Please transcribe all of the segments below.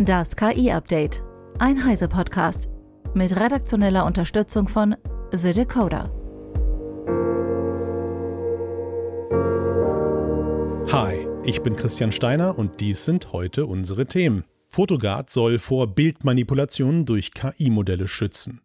Das KI-Update. Ein Heise-Podcast. Mit redaktioneller Unterstützung von The Decoder. Hi, ich bin Christian Steiner und dies sind heute unsere Themen. Photogard soll vor Bildmanipulationen durch KI-Modelle schützen.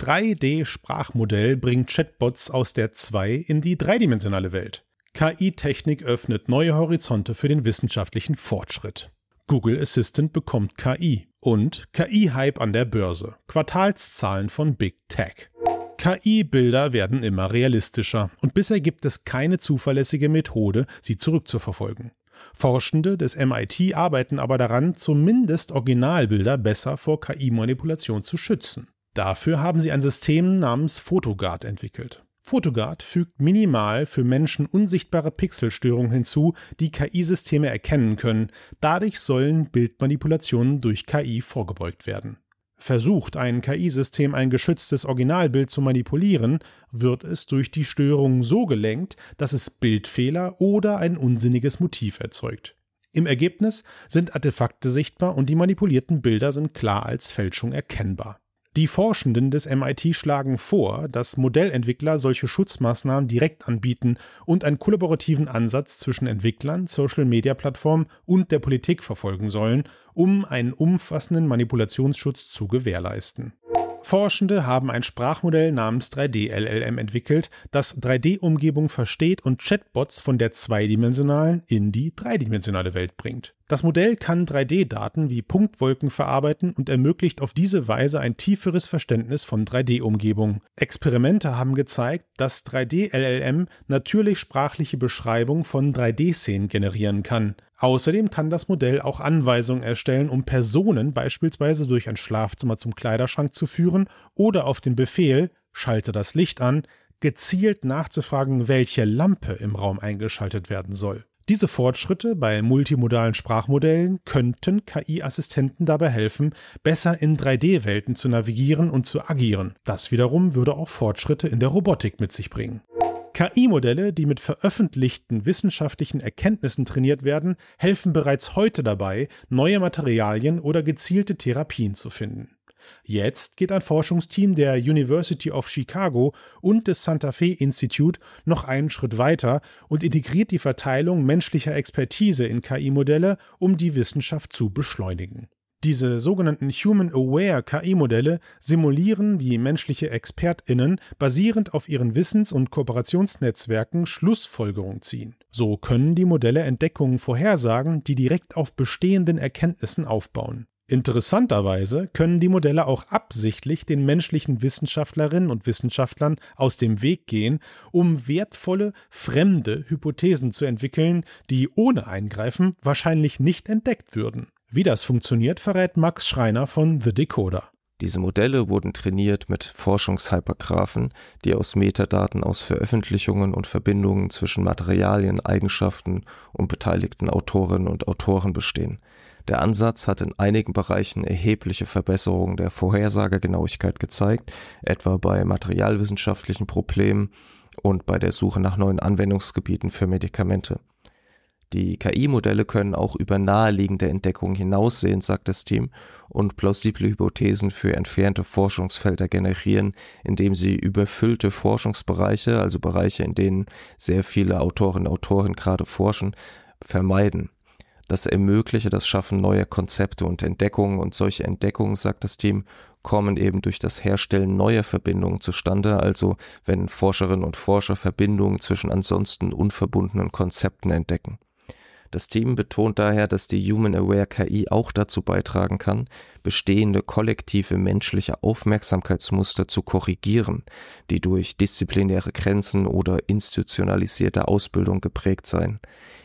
3D-Sprachmodell bringt Chatbots aus der 2 in die dreidimensionale Welt. KI-Technik öffnet neue Horizonte für den wissenschaftlichen Fortschritt. Google Assistant bekommt KI und KI-Hype an der Börse. Quartalszahlen von Big Tech. KI-Bilder werden immer realistischer und bisher gibt es keine zuverlässige Methode, sie zurückzuverfolgen. Forschende des MIT arbeiten aber daran, zumindest Originalbilder besser vor KI-Manipulation zu schützen. Dafür haben sie ein System namens Photogard entwickelt. Photogard fügt minimal für Menschen unsichtbare Pixelstörungen hinzu, die KI-Systeme erkennen können. Dadurch sollen Bildmanipulationen durch KI vorgebeugt werden. Versucht ein KI-System ein geschütztes Originalbild zu manipulieren, wird es durch die Störung so gelenkt, dass es Bildfehler oder ein unsinniges Motiv erzeugt. Im Ergebnis sind Artefakte sichtbar und die manipulierten Bilder sind klar als Fälschung erkennbar. Die Forschenden des MIT schlagen vor, dass Modellentwickler solche Schutzmaßnahmen direkt anbieten und einen kollaborativen Ansatz zwischen Entwicklern, Social-Media-Plattformen und der Politik verfolgen sollen, um einen umfassenden Manipulationsschutz zu gewährleisten. Forschende haben ein Sprachmodell namens 3D-LLM entwickelt, das 3D-Umgebung versteht und Chatbots von der zweidimensionalen in die dreidimensionale Welt bringt. Das Modell kann 3D-Daten wie Punktwolken verarbeiten und ermöglicht auf diese Weise ein tieferes Verständnis von 3D-Umgebung. Experimente haben gezeigt, dass 3D-LLM natürlich sprachliche Beschreibungen von 3D-Szenen generieren kann. Außerdem kann das Modell auch Anweisungen erstellen, um Personen beispielsweise durch ein Schlafzimmer zum Kleiderschrank zu führen oder auf den Befehl Schalte das Licht an, gezielt nachzufragen, welche Lampe im Raum eingeschaltet werden soll. Diese Fortschritte bei multimodalen Sprachmodellen könnten KI-Assistenten dabei helfen, besser in 3D-Welten zu navigieren und zu agieren. Das wiederum würde auch Fortschritte in der Robotik mit sich bringen. KI-Modelle, die mit veröffentlichten wissenschaftlichen Erkenntnissen trainiert werden, helfen bereits heute dabei, neue Materialien oder gezielte Therapien zu finden. Jetzt geht ein Forschungsteam der University of Chicago und des Santa Fe Institute noch einen Schritt weiter und integriert die Verteilung menschlicher Expertise in KI-Modelle, um die Wissenschaft zu beschleunigen. Diese sogenannten Human-Aware KI-Modelle simulieren, wie menschliche ExpertInnen basierend auf ihren Wissens- und Kooperationsnetzwerken Schlussfolgerungen ziehen. So können die Modelle Entdeckungen vorhersagen, die direkt auf bestehenden Erkenntnissen aufbauen. Interessanterweise können die Modelle auch absichtlich den menschlichen Wissenschaftlerinnen und Wissenschaftlern aus dem Weg gehen, um wertvolle, fremde Hypothesen zu entwickeln, die ohne Eingreifen wahrscheinlich nicht entdeckt würden. Wie das funktioniert, verrät Max Schreiner von The Decoder. Diese Modelle wurden trainiert mit Forschungshypergraphen, die aus Metadaten aus Veröffentlichungen und Verbindungen zwischen Materialien, Eigenschaften und beteiligten Autorinnen und Autoren bestehen. Der Ansatz hat in einigen Bereichen erhebliche Verbesserungen der Vorhersagegenauigkeit gezeigt, etwa bei materialwissenschaftlichen Problemen und bei der Suche nach neuen Anwendungsgebieten für Medikamente. Die KI-Modelle können auch über naheliegende Entdeckungen hinaussehen, sagt das Team, und plausible Hypothesen für entfernte Forschungsfelder generieren, indem sie überfüllte Forschungsbereiche, also Bereiche, in denen sehr viele Autorinnen und Autoren gerade forschen, vermeiden. Das ermögliche das Schaffen neuer Konzepte und Entdeckungen und solche Entdeckungen, sagt das Team, kommen eben durch das Herstellen neuer Verbindungen zustande, also wenn Forscherinnen und Forscher Verbindungen zwischen ansonsten unverbundenen Konzepten entdecken. Das Team betont daher, dass die Human Aware KI auch dazu beitragen kann, bestehende kollektive menschliche Aufmerksamkeitsmuster zu korrigieren, die durch disziplinäre Grenzen oder institutionalisierte Ausbildung geprägt seien.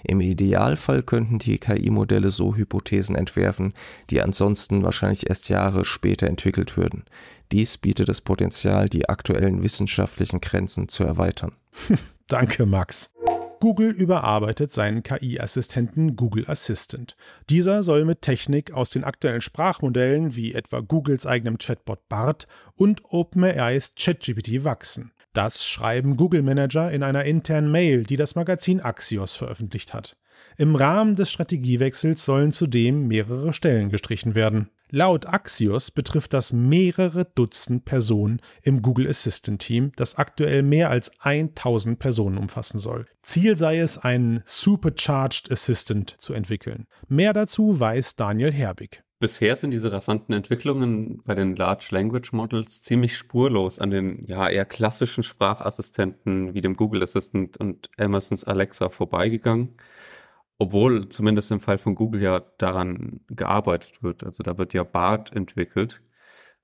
Im Idealfall könnten die KI-Modelle so Hypothesen entwerfen, die ansonsten wahrscheinlich erst Jahre später entwickelt würden. Dies bietet das Potenzial, die aktuellen wissenschaftlichen Grenzen zu erweitern. Danke, Max. Google überarbeitet seinen KI-Assistenten Google Assistant. Dieser soll mit Technik aus den aktuellen Sprachmodellen wie etwa Googles eigenem Chatbot BART und OpenAIs ChatGPT wachsen. Das schreiben Google-Manager in einer internen Mail, die das Magazin Axios veröffentlicht hat. Im Rahmen des Strategiewechsels sollen zudem mehrere Stellen gestrichen werden. Laut Axios betrifft das mehrere Dutzend Personen im Google Assistant Team, das aktuell mehr als 1000 Personen umfassen soll. Ziel sei es, einen Supercharged Assistant zu entwickeln. Mehr dazu weiß Daniel Herbig. Bisher sind diese rasanten Entwicklungen bei den Large Language Models ziemlich spurlos an den ja eher klassischen Sprachassistenten wie dem Google Assistant und Amazons Alexa vorbeigegangen obwohl zumindest im Fall von Google ja daran gearbeitet wird. Also da wird ja BART entwickelt.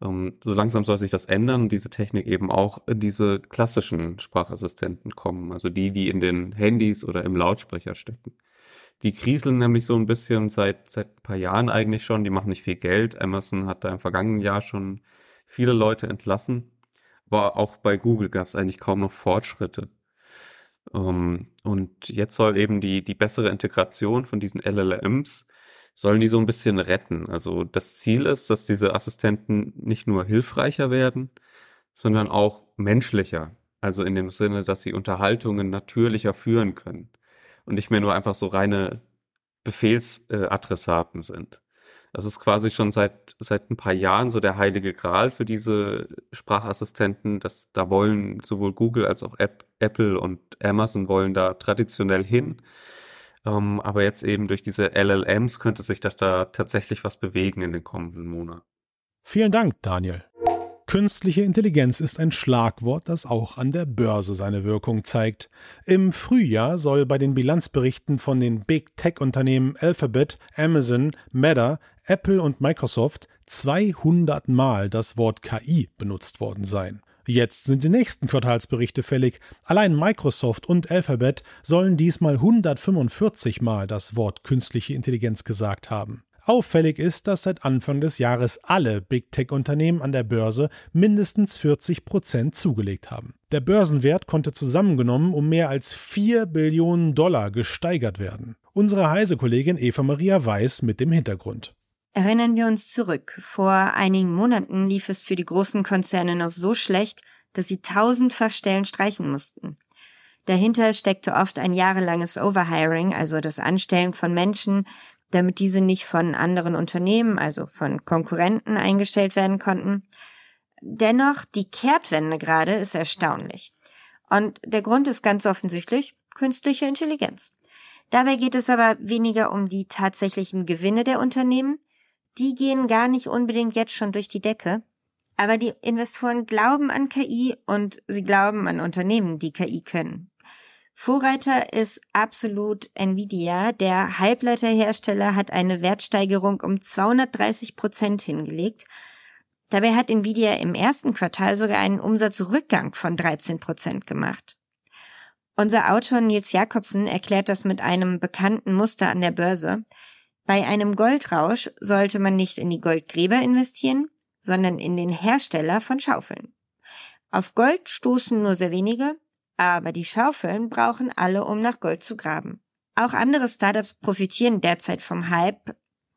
Ähm, so langsam soll sich das ändern und diese Technik eben auch in diese klassischen Sprachassistenten kommen, also die, die in den Handys oder im Lautsprecher stecken. Die kriseln nämlich so ein bisschen seit, seit ein paar Jahren eigentlich schon, die machen nicht viel Geld. Amazon hat da im vergangenen Jahr schon viele Leute entlassen. Aber auch bei Google gab es eigentlich kaum noch Fortschritte. Ähm, und jetzt soll eben die, die bessere Integration von diesen LLMs, sollen die so ein bisschen retten. Also das Ziel ist, dass diese Assistenten nicht nur hilfreicher werden, sondern auch menschlicher. Also in dem Sinne, dass sie Unterhaltungen natürlicher führen können und nicht mehr nur einfach so reine Befehlsadressaten sind. Das ist quasi schon seit, seit ein paar Jahren so der heilige Gral für diese Sprachassistenten. dass da wollen sowohl Google als auch App, Apple und Amazon wollen da traditionell hin. Ähm, aber jetzt eben durch diese LLMs könnte sich da tatsächlich was bewegen in den kommenden Monaten. Vielen Dank, Daniel. Künstliche Intelligenz ist ein Schlagwort, das auch an der Börse seine Wirkung zeigt. Im Frühjahr soll bei den Bilanzberichten von den Big Tech-Unternehmen Alphabet, Amazon, Meta, Apple und Microsoft 200 Mal das Wort KI benutzt worden sein. Jetzt sind die nächsten Quartalsberichte fällig. Allein Microsoft und Alphabet sollen diesmal 145 Mal das Wort künstliche Intelligenz gesagt haben. Auffällig ist, dass seit Anfang des Jahres alle Big Tech-Unternehmen an der Börse mindestens 40 Prozent zugelegt haben. Der Börsenwert konnte zusammengenommen um mehr als 4 Billionen Dollar gesteigert werden. Unsere Heise-Kollegin Eva Maria Weiß mit dem Hintergrund. Erinnern wir uns zurück. Vor einigen Monaten lief es für die großen Konzerne noch so schlecht, dass sie tausendfach Stellen streichen mussten. Dahinter steckte oft ein jahrelanges Overhiring, also das Anstellen von Menschen, damit diese nicht von anderen Unternehmen, also von Konkurrenten eingestellt werden konnten. Dennoch, die Kehrtwende gerade ist erstaunlich. Und der Grund ist ganz offensichtlich künstliche Intelligenz. Dabei geht es aber weniger um die tatsächlichen Gewinne der Unternehmen. Die gehen gar nicht unbedingt jetzt schon durch die Decke. Aber die Investoren glauben an KI und sie glauben an Unternehmen, die KI können. Vorreiter ist absolut Nvidia. Der Halbleiterhersteller hat eine Wertsteigerung um 230 Prozent hingelegt. Dabei hat Nvidia im ersten Quartal sogar einen Umsatzrückgang von 13 Prozent gemacht. Unser Autor Nils Jakobsen erklärt das mit einem bekannten Muster an der Börse. Bei einem Goldrausch sollte man nicht in die Goldgräber investieren, sondern in den Hersteller von Schaufeln. Auf Gold stoßen nur sehr wenige, aber die Schaufeln brauchen alle, um nach Gold zu graben. Auch andere Startups profitieren derzeit vom Hype.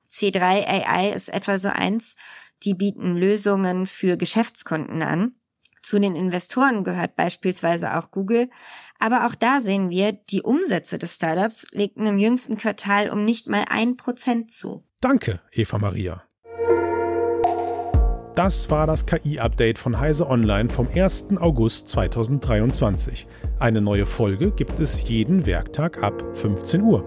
C3 AI ist etwa so eins. Die bieten Lösungen für Geschäftskunden an. Zu den Investoren gehört beispielsweise auch Google. Aber auch da sehen wir, die Umsätze des Startups legten im jüngsten Quartal um nicht mal ein Prozent zu. Danke, Eva Maria. Das war das KI-Update von Heise Online vom 1. August 2023. Eine neue Folge gibt es jeden Werktag ab 15 Uhr.